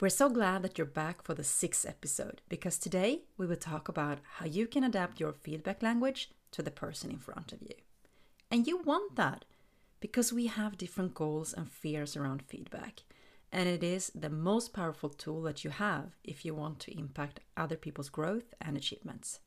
We're so glad that you're back for the sixth episode because today we will talk about how you can adapt your feedback language to the person in front of you. And you want that because we have different goals and fears around feedback. And it is the most powerful tool that you have if you want to impact other people's growth and achievements.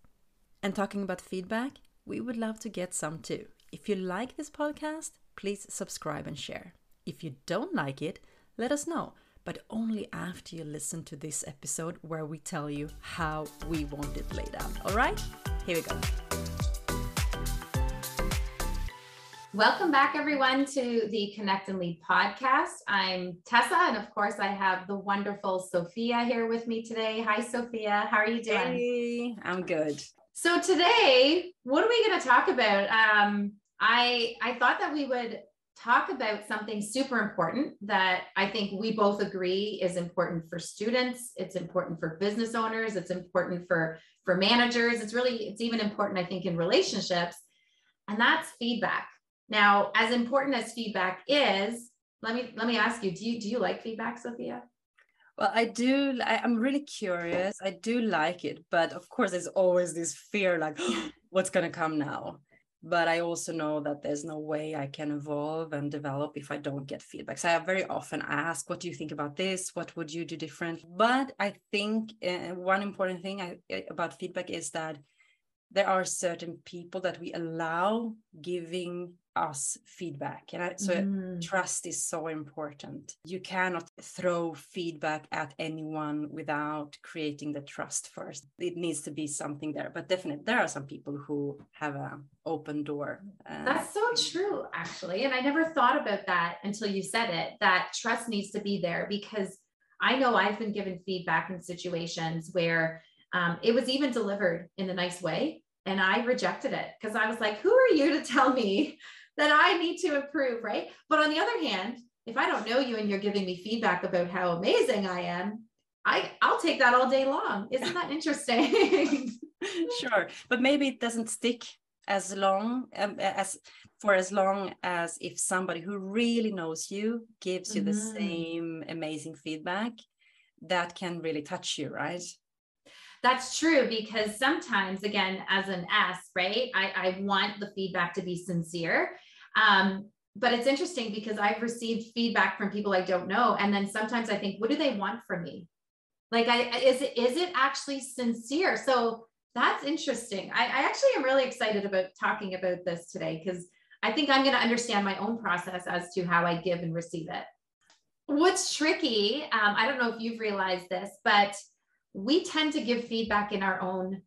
And talking about feedback, we would love to get some too. If you like this podcast, please subscribe and share. If you don't like it, let us know but only after you listen to this episode where we tell you how we want it laid out. All right, here we go. Welcome back, everyone, to the Connect and Lead podcast. I'm Tessa, and of course, I have the wonderful Sophia here with me today. Hi, Sophia. How are you doing? Hey, I'm good. So today, what are we going to talk about? Um, I I thought that we would talk about something super important that I think we both agree is important for students. It's important for business owners. It's important for, for managers. It's really, it's even important, I think, in relationships. And that's feedback. Now, as important as feedback is, let me let me ask you, do you do you like feedback, Sophia? Well, I do. I, am really curious. I do like it, but of course, there's always this fear, like, what's to come now? But I also know that there's no way I can evolve and develop if I don't get feedback. So I very often ask, "What do you think about this? What would you do different?" But I think uh, one important thing I, eh, about feedback is that there are certain people that we allow giving us feedback. And I, so mm. trust is so important. You cannot throw feedback at anyone without creating the trust first. It needs to be something there but definitely there are some people who have an open door uh, that's so true actually and i never thought about that until you said it that trust needs to be there because i know i've been given feedback in situations where um, it was even delivered in a nice way and I rejected it because I was like, who are you to tell me that I need to improve, right? But on the other hand, if I don't know you and you're giving me feedback about how amazing I am, I I'll take that all day long. Isn't that interesting? sure, but maybe it doesn't stick as long um, as for as long as if somebody who really knows you gives you mm-hmm. the same amazing feedback that can really touch you right that's true because sometimes again as an s right i, I want the feedback to be sincere um, but it's interesting because I've received feedback from people I don't know. And then sometimes I think, what do they want from me? Like, I, is it, is it actually sincere? So that's interesting. I, I actually am really excited about talking about this today because I think I'm going to understand my own process as to how I give and receive it. What's tricky, um, I don't know if you've realized this, but we tend to give feedback in our own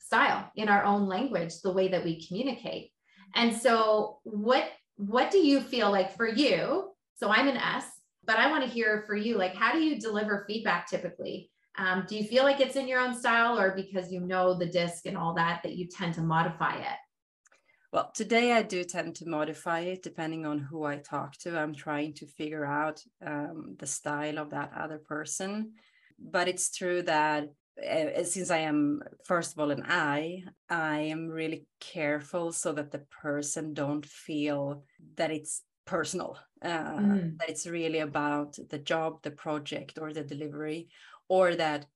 style, in our own language, the way that we communicate. And so what what do you feel like for you? So I'm an S, but I want to hear for you, like how do you deliver feedback typically? Um, do you feel like it's in your own style or because you know the DISC and all that that you tend to modify it? Well, today I do tend to modify it depending on who I talk to. I'm trying to figure out um, the style of that other person. But it's true that uh, since I am first of all an I, I am really careful so that the person don't feel that it's personal, uh, mm. that it's really about the job, the project, or the delivery, or that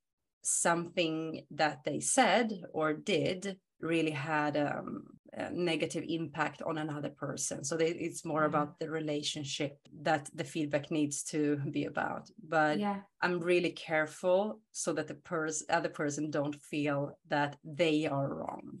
something that they said or did really had um, negative impact on another person so they, it's more mm-hmm. about the relationship that the feedback needs to be about but yeah. i'm really careful so that the pers- other person don't feel that they are wrong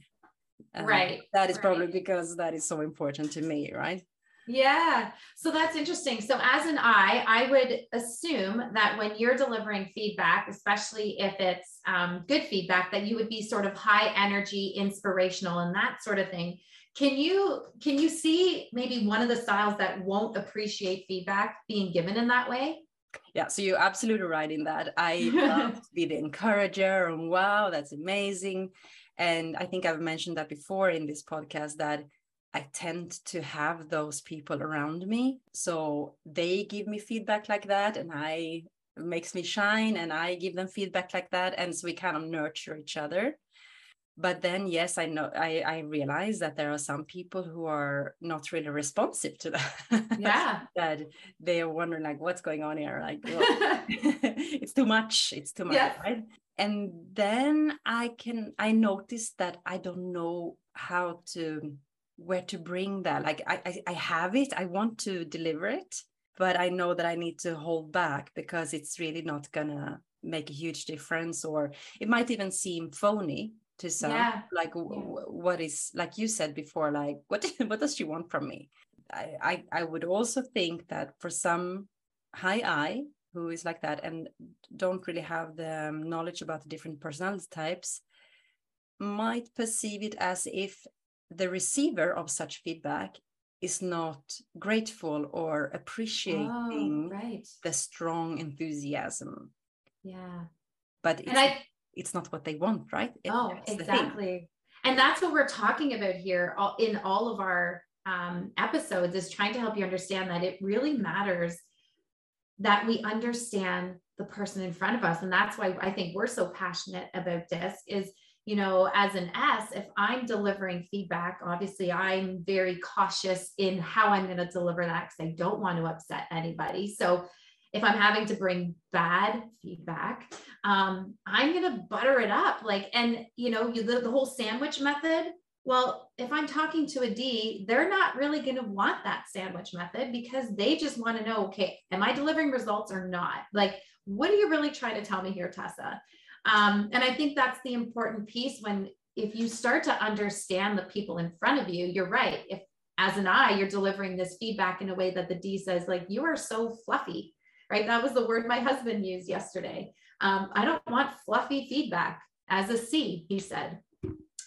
right that is right. probably because that is so important to me right yeah. So that's interesting. So as an I, I would assume that when you're delivering feedback, especially if it's um, good feedback, that you would be sort of high energy, inspirational, and that sort of thing. Can you can you see maybe one of the styles that won't appreciate feedback being given in that way? Yeah, so you're absolutely right in that. I love to be the encourager and wow, that's amazing. And I think I've mentioned that before in this podcast that I tend to have those people around me. So they give me feedback like that and I makes me shine and I give them feedback like that. And so we kind of nurture each other. But then yes, I know I, I realize that there are some people who are not really responsive to that. Yeah. that they are wondering like what's going on here. Like well, it's too much it's too much yes. right and then i can i notice that i don't know how to where to bring that like I, I i have it i want to deliver it but i know that i need to hold back because it's really not gonna make a huge difference or it might even seem phony to some yeah. like yeah. what is like you said before like what what does she want from me I, I i would also think that for some high I who is like that and don't really have the um, knowledge about the different personality types might perceive it as if the receiver of such feedback is not grateful or appreciating oh, right. the strong enthusiasm. Yeah. But it's, I, it's not what they want, right? Oh, exactly. And that's what we're talking about here all, in all of our um, episodes is trying to help you understand that it really matters that we understand the person in front of us. And that's why I think we're so passionate about this is you know, as an S, if I'm delivering feedback, obviously I'm very cautious in how I'm going to deliver that because I don't want to upset anybody. So if I'm having to bring bad feedback, um, I'm going to butter it up. Like, and you know, you, the, the whole sandwich method. Well, if I'm talking to a D, they're not really going to want that sandwich method because they just want to know, okay, am I delivering results or not? Like, what are you really trying to tell me here, Tessa? Um, and I think that's the important piece when if you start to understand the people in front of you, you're right. If as an I, you're delivering this feedback in a way that the D says, like, you are so fluffy, right? That was the word my husband used yesterday. Um, I don't want fluffy feedback. As a C, he said,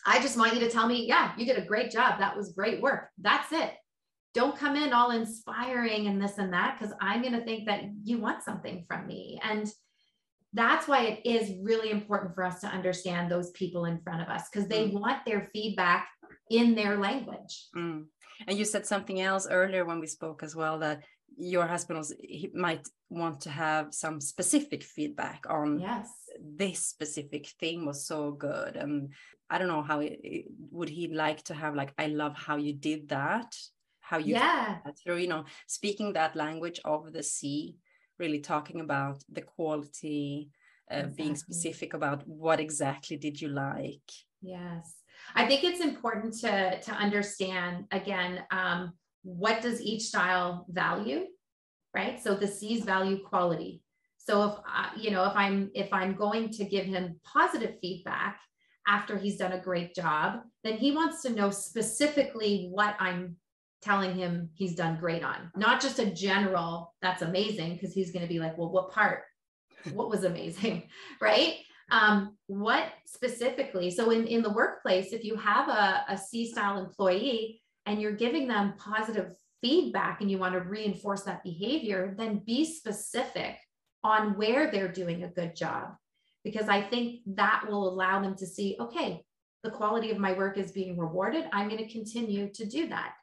I just want you to tell me, yeah, you did a great job. That was great work. That's it. Don't come in all inspiring and this and that, because I'm going to think that you want something from me. And that's why it is really important for us to understand those people in front of us because they mm. want their feedback in their language. Mm. And you said something else earlier when we spoke as well that your husband was he might want to have some specific feedback on yes this specific thing was so good and i don't know how it, would he like to have like i love how you did that how you yeah through you know speaking that language of the C really talking about the quality, uh, exactly. being specific about what exactly did you like. Yes, I think it's important to to understand again um, what does each style value, right? So the C's value quality. So if uh, you know if I'm if I'm going to give him positive feedback after he's done a great job, then he wants to know specifically what I'm telling him he's done great on, not just a general, that's amazing, because he's going to be like, well, what part? What was amazing? right? Um, what specifically? So in, in the workplace, if you have a, a C style employee and you're giving them positive feedback and you want to reinforce that behavior, then be specific on where they're doing a good job. Because I think that will allow them to see, okay, the quality of my work is being rewarded. I'm going to continue to do that.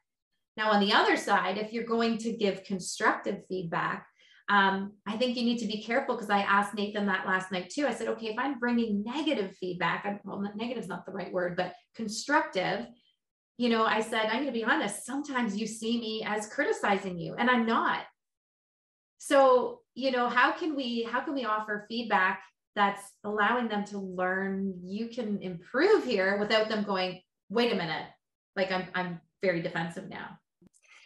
Now, on the other side, if you're going to give constructive feedback, um, I think you need to be careful because I asked Nathan that last night too. I said, okay, if I'm bringing negative feedback, I'm, well, negative is not the right word, but constructive, you know, I said, I'm going to be honest, sometimes you see me as criticizing you, and I'm not. So, you know, how can we how can we offer feedback that's allowing them to learn you can improve here without them going, wait a minute, like I'm I'm very defensive now.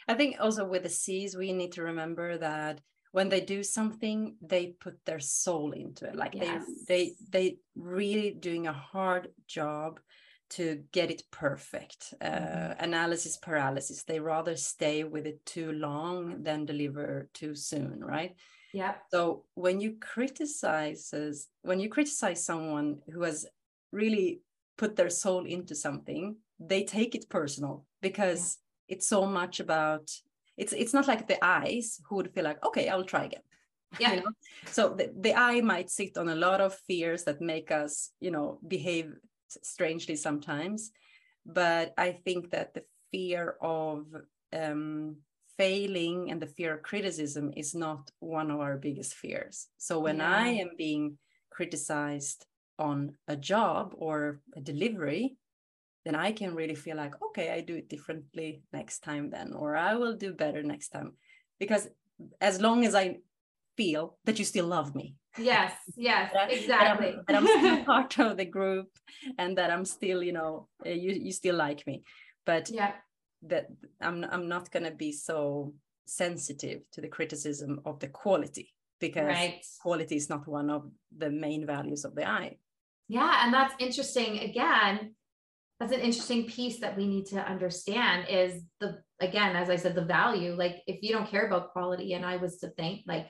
I think also with the C's, we need to remember that when they do something, they put their soul into it. Like yes. they they they really doing a hard job to get it perfect. Uh, mm-hmm. Analysis paralysis. They rather stay with it too long than deliver too soon, right? Yeah. So when you criticizes when you criticize someone who has really put their soul into something, they take it personal because. It's so much about it's it's not like the I's who would feel like okay i'll try again yeah you know? so the, the I might sit on a lot of fears that make us you know behave strangely sometimes but i think that the fear of um, failing and the fear of criticism is not one of our biggest fears so when yeah. i am being criticized on a job or a delivery then I can really feel like, okay, I do it differently next time then, or I will do better next time. Because as long as I feel that you still love me, Yes, yes, exactly. that, I'm, that I'm still part of the group and that I'm still, you know, uh, you you still like me. But yeah, that I'm I'm not gonna be so sensitive to the criticism of the quality because right. quality is not one of the main values of the I. Yeah, and that's interesting. Again, that's an interesting piece that we need to understand is the again, as I said, the value. Like if you don't care about quality, and I was to think like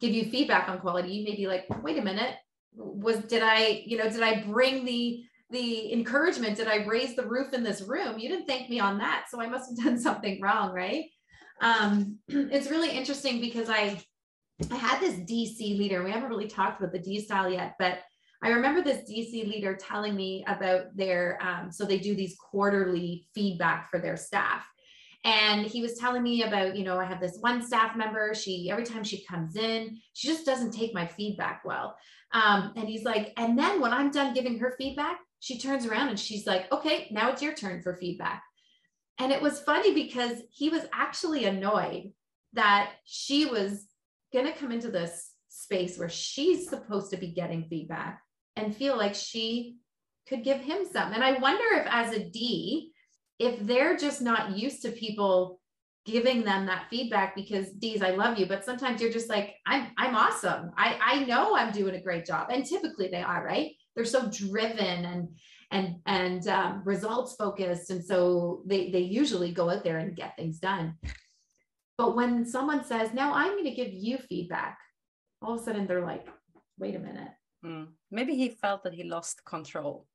give you feedback on quality, you may be like, wait a minute, was did I, you know, did I bring the the encouragement? Did I raise the roof in this room? You didn't thank me on that, so I must have done something wrong, right? Um, it's really interesting because I I had this DC leader. We haven't really talked about the D style yet, but I remember this DC leader telling me about their, um, so they do these quarterly feedback for their staff. And he was telling me about, you know, I have this one staff member. She, every time she comes in, she just doesn't take my feedback well. Um, and he's like, and then when I'm done giving her feedback, she turns around and she's like, okay, now it's your turn for feedback. And it was funny because he was actually annoyed that she was going to come into this space where she's supposed to be getting feedback and feel like she could give him some. And I wonder if, as a D, if they're just not used to people giving them that feedback because D's, I love you, but sometimes you're just like, I'm, I'm awesome. I, I know I'm doing a great job. And typically they are, right? They're so driven and, and, and um, results focused. And so they, they usually go out there and get things done. But when someone says, now I'm going to give you feedback, all of a sudden they're like, wait a minute. Mm. Maybe he felt that he lost control.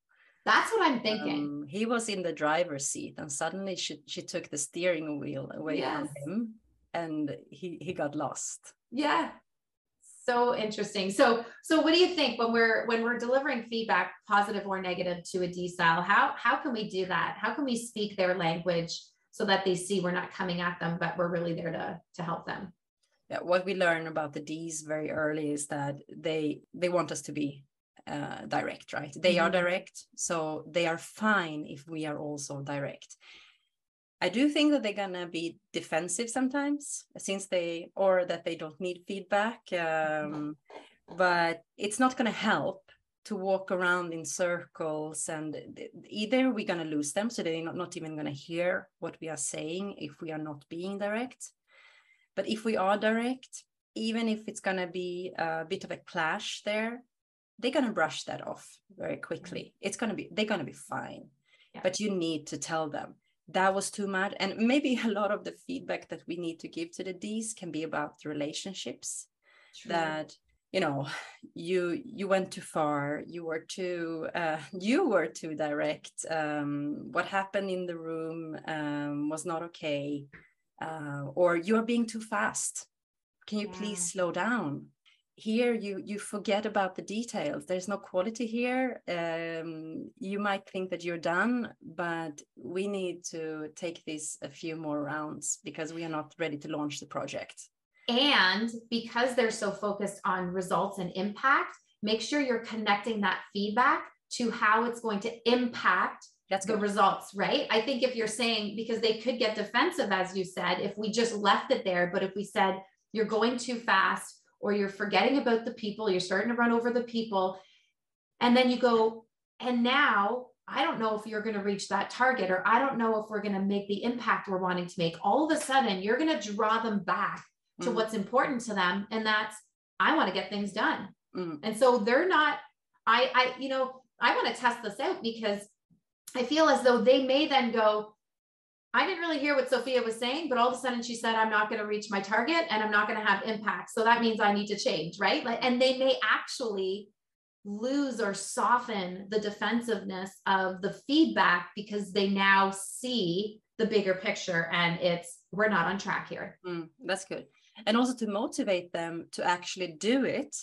That's what I'm thinking. Um, he was in the driver's seat, and suddenly she she took the steering wheel away yes. from him, and he he got lost. Yeah, so interesting. So so what do you think when we're when we're delivering feedback, positive or negative, to a D style? How how can we do that? How can we speak their language so that they see we're not coming at them, but we're really there to to help them? Yeah, what we learn about the D's very early is that they they want us to be uh, direct, right? They mm-hmm. are direct, so they are fine if we are also direct. I do think that they're gonna be defensive sometimes, since they or that they don't need feedback. Um, but it's not gonna help to walk around in circles, and either we're gonna lose them, so they're not, not even gonna hear what we are saying if we are not being direct. But if we are direct, even if it's gonna be a bit of a clash there, they're going to brush that off very quickly it's going to be they're going to be fine yeah. but you need to tell them that was too much and maybe a lot of the feedback that we need to give to the d's can be about the relationships True. that you know you you went too far you were too uh, you were too direct um, what happened in the room um, was not okay uh, or you're being too fast can you yeah. please slow down here you you forget about the details. There's no quality here. Um, you might think that you're done but we need to take this a few more rounds because we are not ready to launch the project. And because they're so focused on results and impact make sure you're connecting that feedback to how it's going to impact that's the results, right? I think if you're saying, because they could get defensive, as you said, if we just left it there, but if we said, you're going too fast, or you're forgetting about the people, you're starting to run over the people. And then you go, and now I don't know if you're going to reach that target, or I don't know if we're going to make the impact we're wanting to make. All of a sudden, you're going to draw them back to mm. what's important to them. And that's, I want to get things done. Mm. And so they're not, I, I, you know, I want to test this out because I feel as though they may then go, I didn't really hear what Sophia was saying, but all of a sudden she said, I'm not going to reach my target and I'm not going to have impact. So that means I need to change, right? Like, and they may actually lose or soften the defensiveness of the feedback because they now see the bigger picture and it's, we're not on track here. Mm, that's good. And also to motivate them to actually do it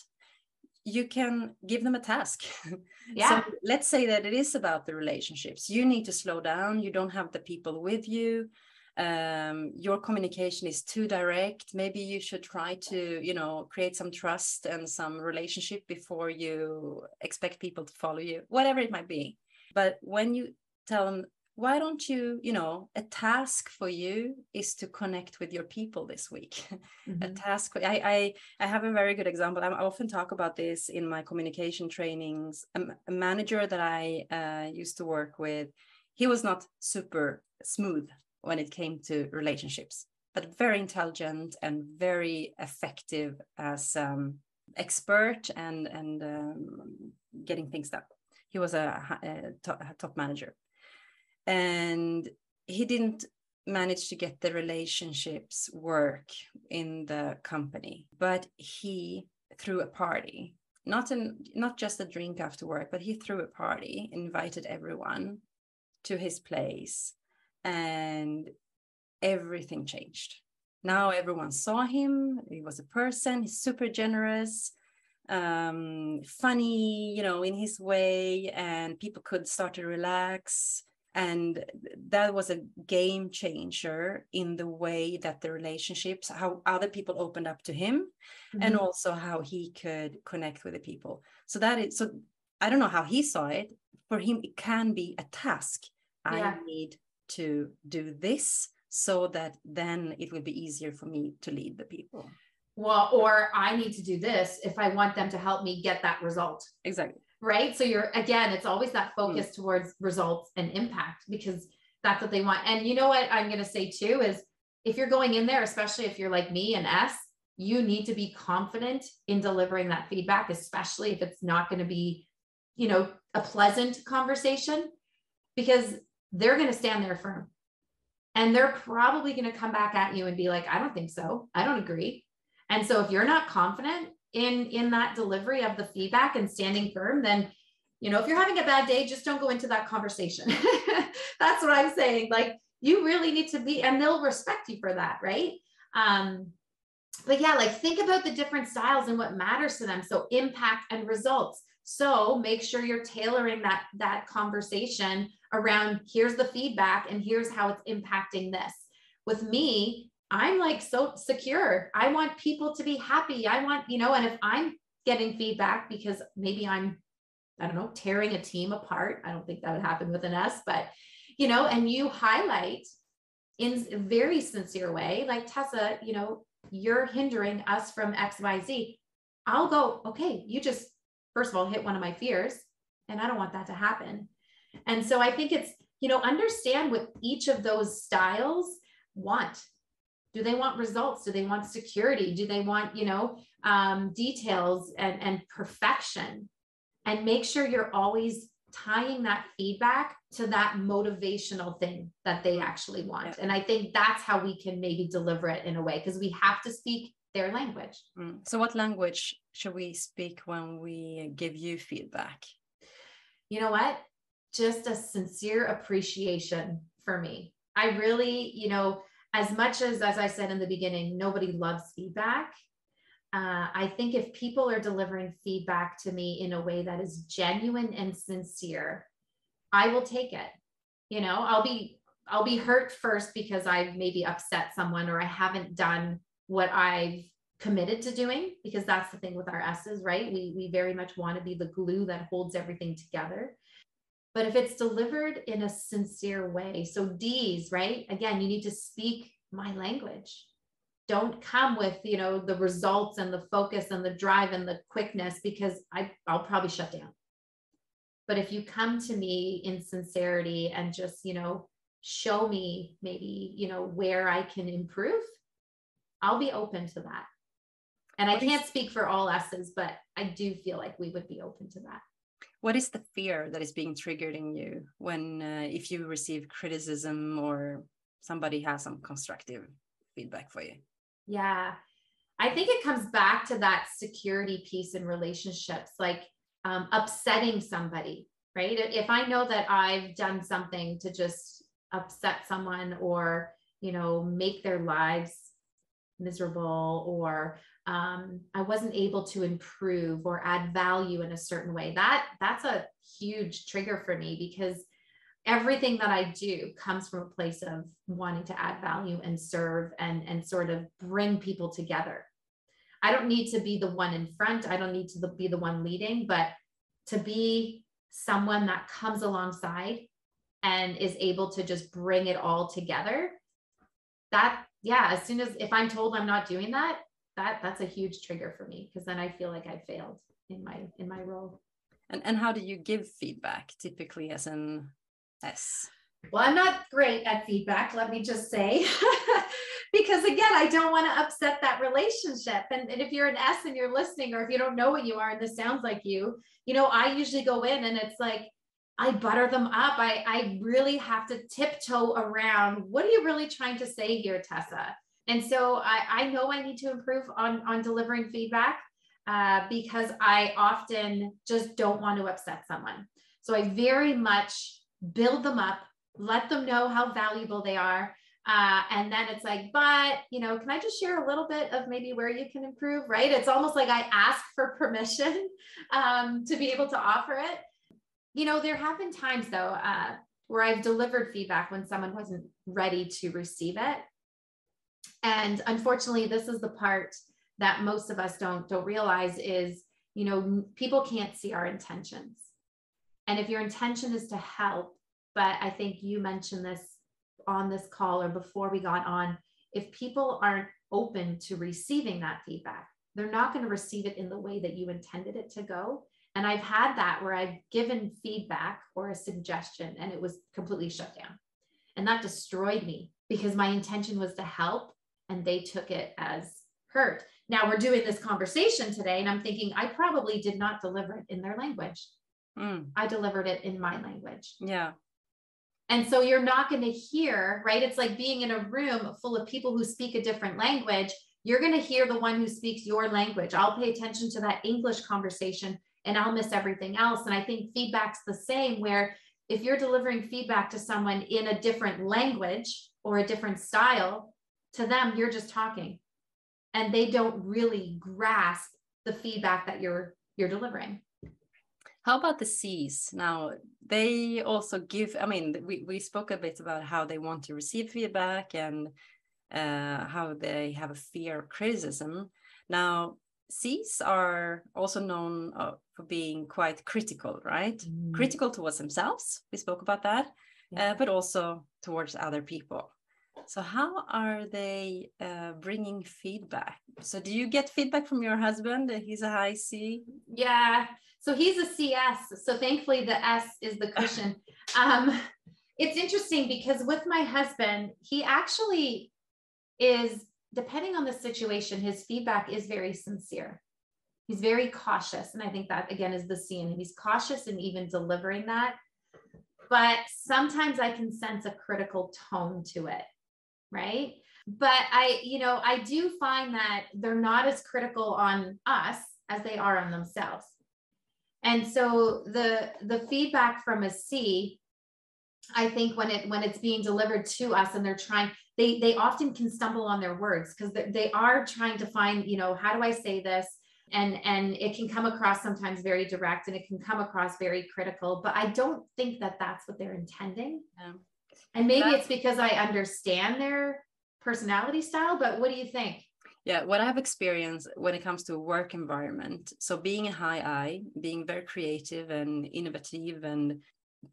you can give them a task. Yeah. so let's say that it is about the relationships. You need to slow down. You don't have the people with you. Um, your communication is too direct. Maybe you should try to, you know, create some trust and some relationship before you expect people to follow you, whatever it might be. But when you tell them, why don't you you know a task for you is to connect with your people this week. Mm-hmm. a task I, I i have a very good example. I often talk about this in my communication trainings. A, a manager that i uh, used to work with he was not super smooth when it came to relationships but very intelligent and very effective as um, expert and and um, getting things done. He was a, a, top, a top manager and he didn't manage to get the relationships work in the company but he threw a party. Not in not just a drink after work but he threw a party invited everyone to his place and everything changed. Now everyone saw him. He was a person he's super generous um, funny you know in his way and people could start to relax and that was a game changer in the way that the relationships how other people opened up to him mm-hmm. and also how he could connect with the people. So that is so i don't know how he saw it. For him it can be a task. Yeah. i need to do this so that then it will be easier for me to lead the people. Well or i need to do this if i want them to help me get that result. Exactly right? So you're again, it's always that hmm. focus mm. towards results and impact because that's what they want. And you know what I'm going to say too is if you're going in there, especially if you're like me and S, you need to be confident in delivering that feedback, especially if it's not going to be, you know, a pleasant conversation because they're going to stand there firm. And they're probably going to come back at you and be like, I don't think so. I don't agree. And so if you're not confident, in in that delivery of the feedback and standing firm then you know if you're having a bad day just don't go into that conversation. That's what i'm saying. Like you really need to be and they'll respect you for that right? Um but yeah like think about the different styles and what matters to them. So impact and results. So make sure you're tailoring that that conversation around here's the feedback and here's how it's impacting this. With me I'm like so secure. I want people to be happy. I want, you know, and if I'm getting feedback because maybe I'm, I don't know, tearing a team apart, I don't think that would happen with an S, but, you know, and you highlight in a very sincere way, like Tessa, you know, you're hindering us from XYZ. I'll go, okay, you just, first of all, hit one of my fears, and I don't want that to happen. And so I think it's, you know, understand what each of those styles want do they want results? Do they want security? Do they want you know um, details and, and perfection? And make sure you're always tying that feedback to that motivational thing that they actually want. Yeah. and i think that's how we can maybe deliver it in a way because we have to speak their language. Mm. so what language should we speak when we give you feedback? You know what? Just a sincere appreciation for me. I really you know as much as, as I said in the beginning, nobody loves feedback. Uh, I think if people are delivering feedback to me in a way that is genuine and sincere, I will take it. You know, I'll be I'll be hurt first because I've maybe upset someone or I haven't done what I've committed to doing because that's the thing with our S's, right? We we very much want to be the glue that holds everything together. But if it's delivered in a sincere way, so D's, right? Again, you need to speak my language. Don't come with, you know, the results and the focus and the drive and the quickness because I, I'll probably shut down. But if you come to me in sincerity and just, you know, show me maybe, you know, where I can improve, I'll be open to that. And I can't speak for all S's, but I do feel like we would be open to that what is the fear that is being triggered in you when uh, if you receive criticism or somebody has some constructive feedback for you? Yeah. I think it comes back to that security piece in relationships like um, upsetting somebody right? If i know that i've done something to just upset someone or you know make their lives miserable or um, I wasn't able to improve or add value in a certain way. That that's a huge trigger for me because everything that I do comes from a place of wanting to add value and serve and and sort of bring people together. I don't need to be the one in front. I don't need to be the one leading, but to be someone that comes alongside and is able to just bring it all together that yeah as soon as if i'm told i'm not doing that that that's a huge trigger for me because then i feel like i failed in my in my role. And and how do you give feedback typically as an s? Well i'm not great at feedback let me just say because again i don't want to upset that relationship. And, and if you're an s and you're listening or if you don't know what you are and this sounds like you you know i usually go in and it's like I butter them up. I, I really have to tiptoe around what are you really trying to say here, Tessa? And so I, I know I need to improve on, on delivering feedback uh, because I often just don't want to upset someone. So I very much build them up, let them know how valuable they are. Uh, and then it's like, but, you know, can I just share a little bit of maybe where you can improve, right? It's almost like I ask for permission um, to be able to offer it you know, there have been times though uh, where I've delivered feedback when someone wasn't ready to receive it. And unfortunately, this is the part that most of us don't don't realize is, you know, people can't see our intentions. And if your intention is to help, but I think you mentioned this on this call or before we got on, if people aren't open to receiving that feedback, they're not going to receive it in the way that you intended it to go. And I've had that where I've given feedback or a suggestion and it was completely shut down. And that destroyed me because my intention was to help and they took it as hurt. Now we're doing this conversation today and I'm thinking I probably did not deliver it in their language. Mm. I delivered it in my language. Yeah. And so you're not going to hear, right? It's like being in a room full of people who speak a different language. You're going to hear the one who speaks your language. I'll pay attention to that English conversation and I'll miss everything else. And I think feedback's the same, where if you're delivering feedback to someone in a different language or a different style, to them, you're just talking and they don't really grasp the feedback that you're you're delivering. How about the C's? Now, they also give, I mean, we, we spoke a bit about how they want to receive feedback and uh, how they have a fear of criticism. Now, C's are also known uh, for being quite critical, right? Mm. Critical towards themselves. We spoke about that, yeah. uh, but also towards other people. So, how are they uh, bringing feedback? So, do you get feedback from your husband? He's a high C. Yeah. So he's a CS. So thankfully, the S is the cushion. um, it's interesting because with my husband, he actually is depending on the situation, his feedback is very sincere. He's very cautious. And I think that again is the scene. He's cautious in even delivering that. But sometimes I can sense a critical tone to it. Right. But I, you know, I do find that they're not as critical on us as they are on themselves. And so the the feedback from a C I think when it when it's being delivered to us and they're trying, they they often can stumble on their words because they are trying to find, you know, how do I say this? And and it can come across sometimes very direct and it can come across very critical. But I don't think that that's what they're intending. And maybe that's, it's because I understand their personality style. But what do you think? Yeah, what I've experienced when it comes to a work environment, so being a high I, being very creative and innovative, and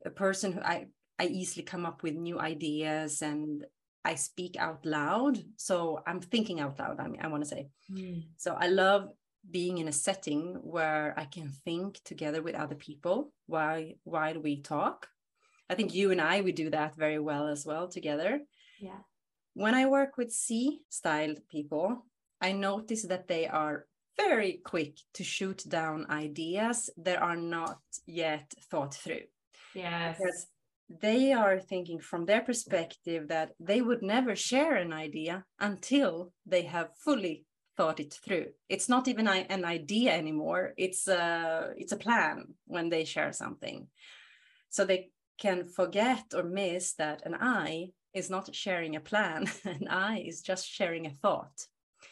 a person who I I easily come up with new ideas and I speak out loud. So I'm thinking out loud, I mean, I want to say. Mm. So I love being in a setting where I can think together with other people while while we talk. I think you and I we do that very well as well together. Yeah. When I work with C style people, I notice that they are very quick to shoot down ideas that are not yet thought through. Yes. Because they are thinking from their perspective that they would never share an idea until they have fully thought it through. It's not even an idea anymore. It's a it's a plan when they share something. So they can forget or miss that an i is not sharing a plan. An i is just sharing a thought.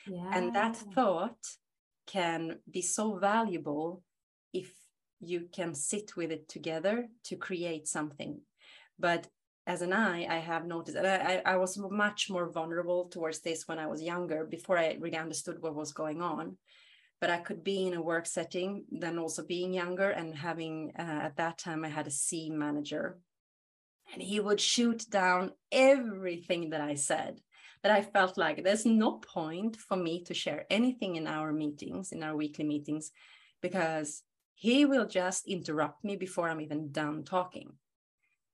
Yeah. and that thought can be so valuable if you can sit with it together to create something. But as an I, I have noticed, and I, I was much more vulnerable towards this when I was younger, before I really understood what was going on. But I could be in a work setting, then also being younger and having, uh, at that time, I had a C manager. and he would shoot down everything that I said. That I felt like there's no point for me to share anything in our meetings, in our weekly meetings, because he will just interrupt me before I'm even done talking.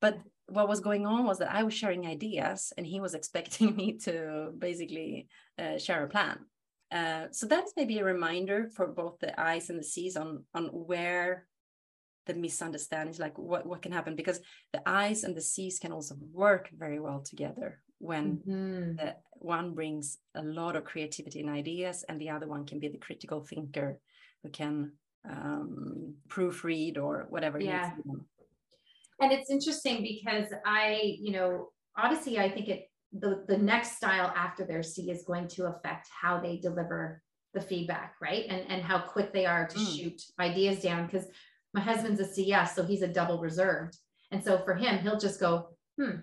But what was going on was that I was sharing ideas and he was expecting me to basically uh, share a plan. Uh, so that's maybe a reminder for both the I's and the C's on on where the misunderstandings like what what can happen because the I's and the C's can also work very well together when mm-hmm. the one brings a lot of creativity and ideas and the other one can be the critical thinker who can um, proofread or whatever yeah and it's interesting because i you know obviously i think it the the next style after their c is going to affect how they deliver the feedback right? And and how quick they are to mm. shoot ideas down because my husband's a cs so he's a double reserved. And so for him he'll just go hmm.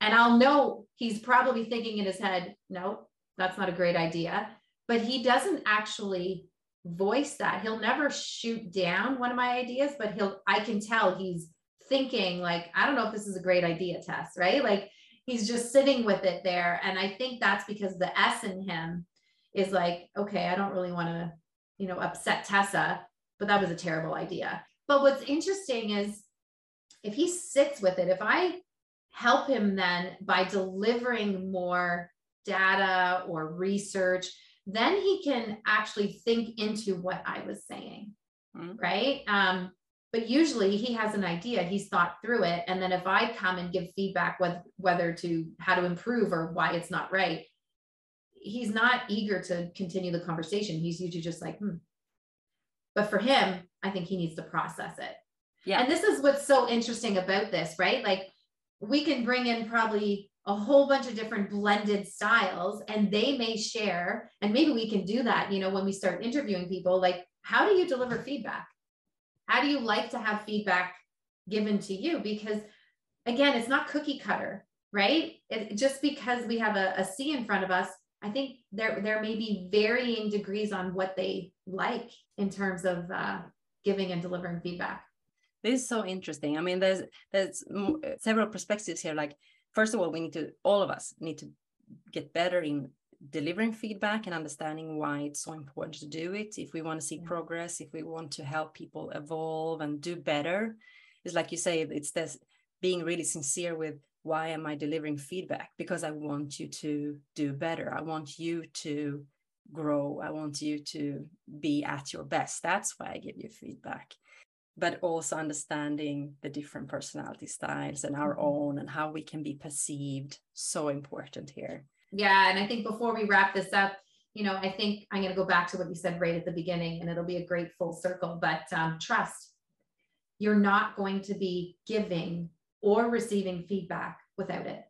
And i'll know he's probably thinking in his head no that's not a great idea. But he doesn't actually voice that. He'll never shoot down one of my ideas but he'll i can tell he's thinking like i don't know if this is a great idea Tess right like he's just sitting with it there and i think that's because the s in him is like okay i don't really want to you know upset tessa but that was a terrible idea but what's interesting is if he sits with it if i help him then by delivering more data or research then he can actually think into what I was saying. Mm-hmm. Right. Um, but usually he has an idea, he's thought through it. And then if I come and give feedback with whether to how to improve or why it's not right, he's not eager to continue the conversation. He's usually just like, hmm. But for him, I think he needs to process it. Yeah. And this is what's so interesting about this, right? Like we can bring in probably a whole bunch of different blended styles and they may share and maybe we can do that you know when we start interviewing people like how do you deliver feedback how do you like to have feedback given to you? Because again it's not cookie cutter right? It, just because we have a, a c in front of us i think there there may be varying degrees on what they like in terms of uh, giving and delivering feedback. This is so interesting. I mean there's there's several perspectives here. Like first of all, we need to, all of us need to get better in delivering feedback and understanding why it's so important to do it. If we want to see progress, if we want to help people evolve and do better, it's like you say, it's this being really sincere with why am I delivering feedback? Because I want you to do better. I want you to grow. I want you to be at your best. That's why I give you feedback but also understanding the different personality styles and our mm-hmm. own and how we can be perceived so important here yeah and i think before we wrap this up you know i think i'm going to go back to what you said right at the beginning and it'll be a great full circle but um, trust you're not going to be giving or receiving feedback without it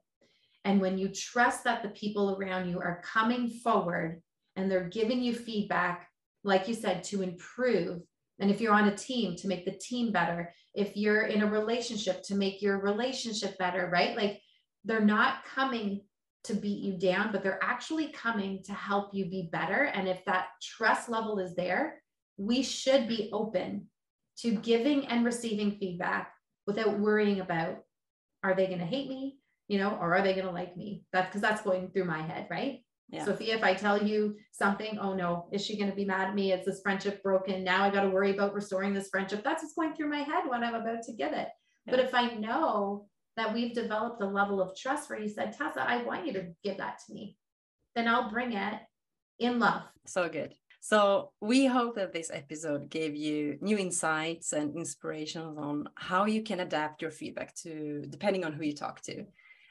and when you trust that the people around you are coming forward and they're giving you feedback like you said to improve and if you're on a team to make the team better, if you're in a relationship to make your relationship better, right? Like they're not coming to beat you down, but they're actually coming to help you be better. And if that trust level is there, we should be open to giving and receiving feedback without worrying about are they going to hate me, you know, or are they going to like me? That's because that's going through my head, right? Yeah. Sophia, if I tell you something, oh no, is she going to be mad at me? Is this friendship broken? Now I got to worry about restoring this friendship. That's what's going through my head when I'm about to give it. Yeah. But if I know that we've developed a level of trust where you said, Tessa, I want you to give that to me, then I'll bring it in love. So good. So we hope that this episode gave you new insights and inspirations on how you can adapt your feedback to depending on who you talk to.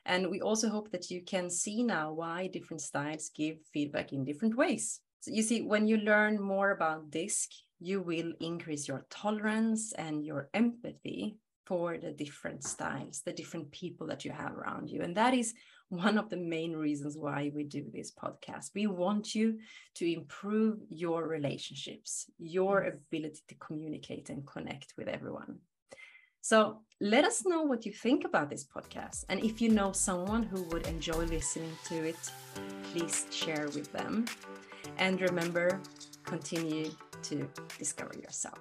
And we also hope that you can see now why different styles give feedback in different ways. So you see, when you learn more about DISC, you will increase your tolerance and your empathy for the different styles, the different people that you have around you. And that is one of the main reasons why we do this podcast. We want you to improve your relationships, your ability to communicate and connect with everyone. So let us know what you think about this podcast. And if you know someone who would enjoy listening to it, please share with them. And remember, continue to discover yourself.